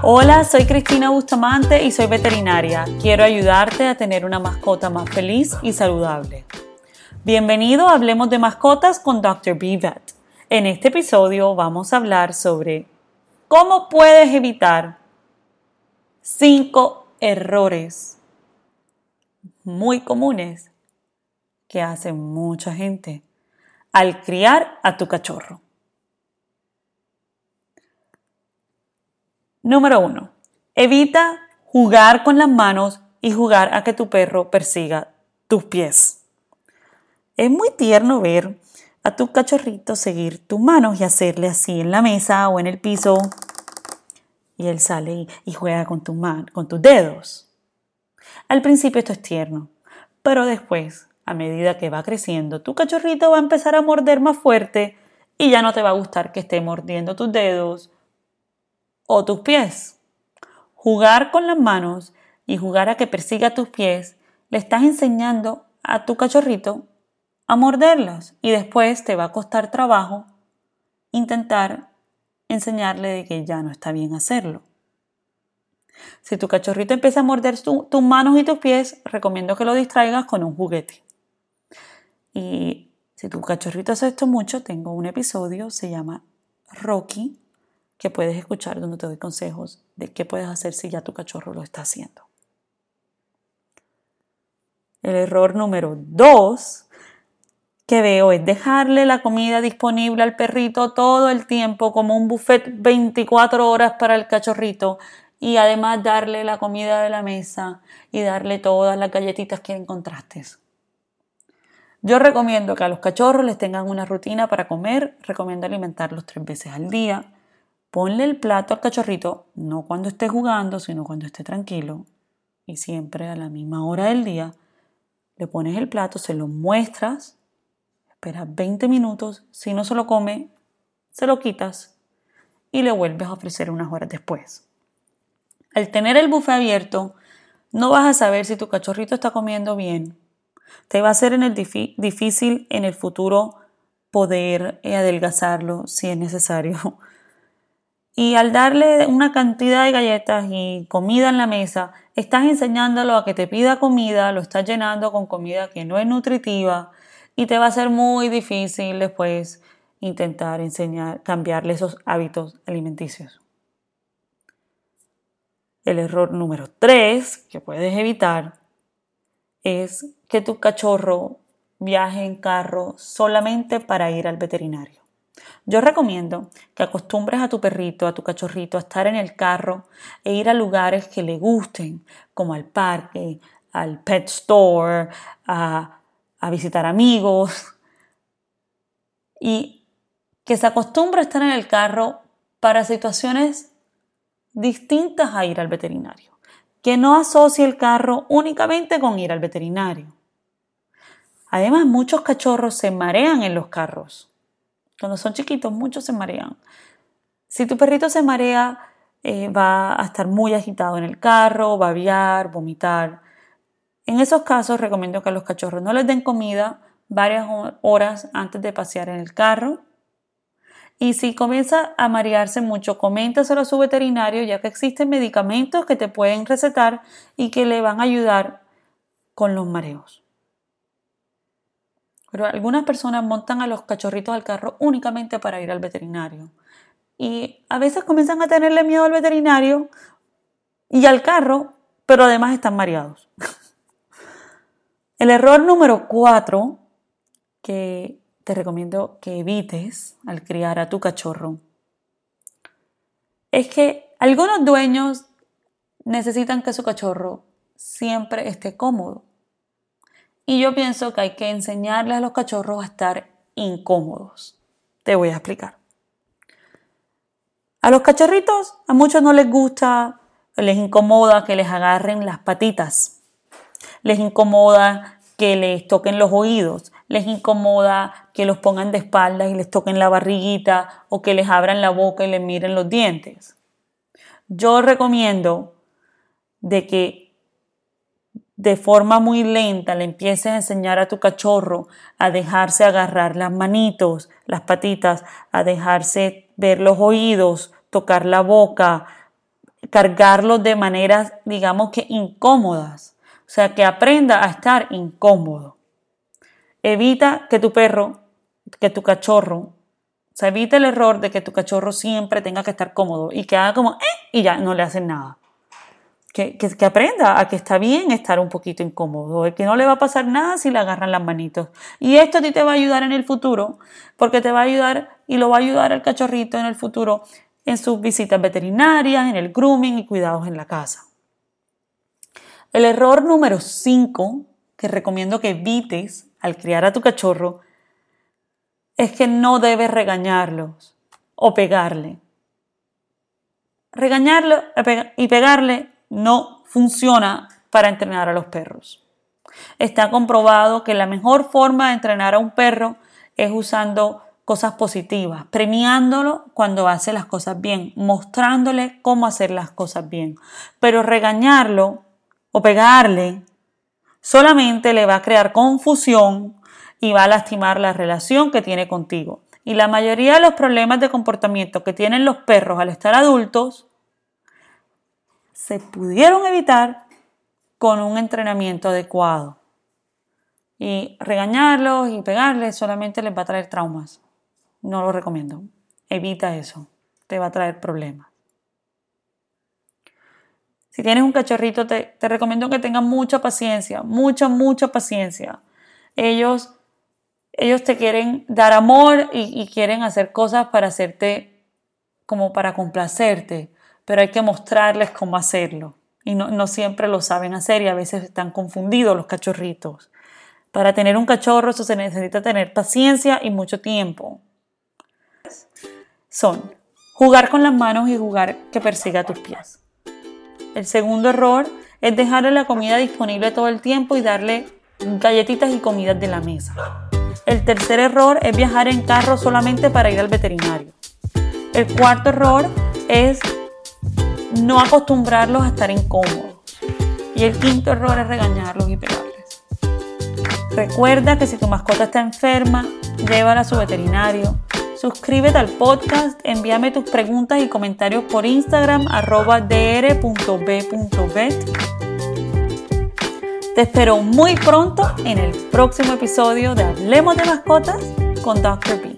Hola, soy Cristina Bustamante y soy veterinaria. Quiero ayudarte a tener una mascota más feliz y saludable. Bienvenido a Hablemos de Mascotas con Dr. B. Vet. En este episodio vamos a hablar sobre cómo puedes evitar 5 errores muy comunes que hace mucha gente al criar a tu cachorro. Número 1. Evita jugar con las manos y jugar a que tu perro persiga tus pies. Es muy tierno ver a tu cachorrito seguir tus manos y hacerle así en la mesa o en el piso. Y él sale y, juega con, con tus dedos. Al principio esto es tierno, pero después, a medida que va creciendo, tu cachorrito va a empezar a morder más fuerte y ya no te va a gustar que esté mordiendo tus dedos o tus pies. Jugar con las manos y jugar a que persiga tus pies, le estás enseñando a tu cachorrito a morderlos y después te va a costar trabajo intentar enseñarle de que ya no está bien hacerlo. Si tu cachorrito empieza a morder tus manos y tus pies, recomiendo que lo distraigas con un juguete. Y si tu cachorrito hace esto mucho, tengo un episodio, se llama Rocky, que puedes escuchar donde te doy consejos de qué puedes hacer si ya tu cachorro lo está haciendo. El error número dos que veo es dejarle la comida disponible al perrito todo el tiempo como un buffet 24 horas para el cachorrito y además darle la comida de la mesa y darle todas las galletitas que encontraste. Yo recomiendo que a los cachorros les tengan una rutina para comer, recomiendo alimentarlos tres veces al día, Ponle el plato al cachorrito, no cuando esté jugando, sino cuando esté tranquilo. Y siempre a la misma hora del día, le pones el plato, se lo muestras, esperas 20 minutos, si no se lo come, se lo quitas y le vuelves a ofrecer unas horas después. Al tener el buffet abierto, no vas a saber si tu cachorrito está comiendo bien. Te va a ser en el difícil en el futuro poder adelgazarlo si es necesario y al darle una cantidad de galletas y comida en la mesa, estás enseñándolo a que te pida comida, lo estás llenando con comida que no es nutritiva y te va a ser muy difícil después intentar enseñar, cambiarle esos hábitos alimenticios. El error número tres que puedes evitar es que tu cachorro viaje en carro solamente para ir al veterinario. Yo recomiendo que acostumbres a tu perrito, a tu cachorrito a estar en el carro e ir a lugares que le gusten, como al parque, al pet store, a, visitar amigos. Y que se acostumbre a estar en el carro para situaciones distintas a ir al veterinario. Que no asocie el carro únicamente con ir al veterinario. Además, muchos cachorros se marean en los carros. Cuando son chiquitos, muchos se marean. Si tu perrito se marea, eh, va a estar muy agitado en el carro, va a aviar, vomitar. En esos casos recomiendo que a los cachorros no les den comida varias horas antes de pasear en el carro. Y si comienza a marearse mucho, coméntaselo a su veterinario, ya que existen medicamentos que te pueden recetar y que le van a ayudar con los mareos. Pero algunas personas montan a los cachorritos al carro únicamente para ir al veterinario. Y a veces comienzan a tenerle miedo al veterinario y al carro, pero además están mareados. El error número cuatro que te recomiendo que evites al criar a tu cachorro es que algunos dueños necesitan que su cachorro siempre esté cómodo. Y yo pienso que hay que enseñarles a los cachorros a estar incómodos. Te voy a explicar. A los cachorritos a muchos no les gusta, les incomoda que les agarren las patitas. Les incomoda que les toquen los oídos. Les incomoda que los pongan de espaldas y les toquen la barriguita o que les abran la boca y les miren los dientes. Yo recomiendo de que de forma muy lenta le empieces a enseñar a tu cachorro a dejarse agarrar las manitos, las patitas, a dejarse ver los oídos, tocar la boca, cargarlo de maneras, digamos que incómodas. O sea, que aprenda a estar incómodo. Evita que tu perro, que tu cachorro, o sea, evita el error de que tu cachorro siempre tenga que estar cómodo y que haga como, eh, y ya no le hacen nada. Que, aprenda a que está bien estar un poquito incómodo, que no le va a pasar nada si le agarran las manitos. Y esto a ti te va a ayudar en el futuro, porque te va a ayudar y lo va a ayudar al cachorrito en el futuro en sus visitas veterinarias, en el grooming y cuidados en la casa. El error número 5 que recomiendo que evites al criar a tu cachorro es que no debes regañarlos o pegarle. Regañarlo y pegarle no funciona para entrenar a los perros. Está comprobado que la mejor forma de entrenar a un perro es usando cosas positivas, premiándolo cuando hace las cosas bien, mostrándole cómo hacer las cosas bien. Pero regañarlo o pegarle solamente le va a crear confusión y va a lastimar la relación que tiene contigo. Y la mayoría de los problemas de comportamiento que tienen los perros al estar adultos se pudieron evitar con un entrenamiento adecuado. Y regañarlos y pegarles solamente les va a traer traumas no lo recomiendo. Evita eso, te va a traer problemas. Si tienes un cachorrito, te, recomiendo que tengas mucha paciencia, mucha, mucha paciencia. Ellos, ellos te quieren dar amor y, quieren hacer cosas para hacerte, como para complacerte, pero hay que mostrarles cómo hacerlo. Y no, no siempre lo saben hacer y a veces están confundidos los cachorritos. Para tener un cachorro se necesita tener paciencia y mucho tiempo son jugar con las manos y jugar que persiga tus pies. El segundo error es dejarle la comida disponible todo el tiempo y darle galletitas y comidas de la mesa. El tercer error es viajar en carro solamente para ir al veterinario. El cuarto error es no acostumbrarlos a estar incómodos. Y el quinto error es regañarlos y pegarles. Recuerda que si tu mascota está enferma, llévala a su veterinario Suscríbete al podcast, envíame tus preguntas y comentarios por Instagram arroba dr.b.vet. Te espero muy pronto en el próximo episodio de Hablemos de Mascotas con Dr. B.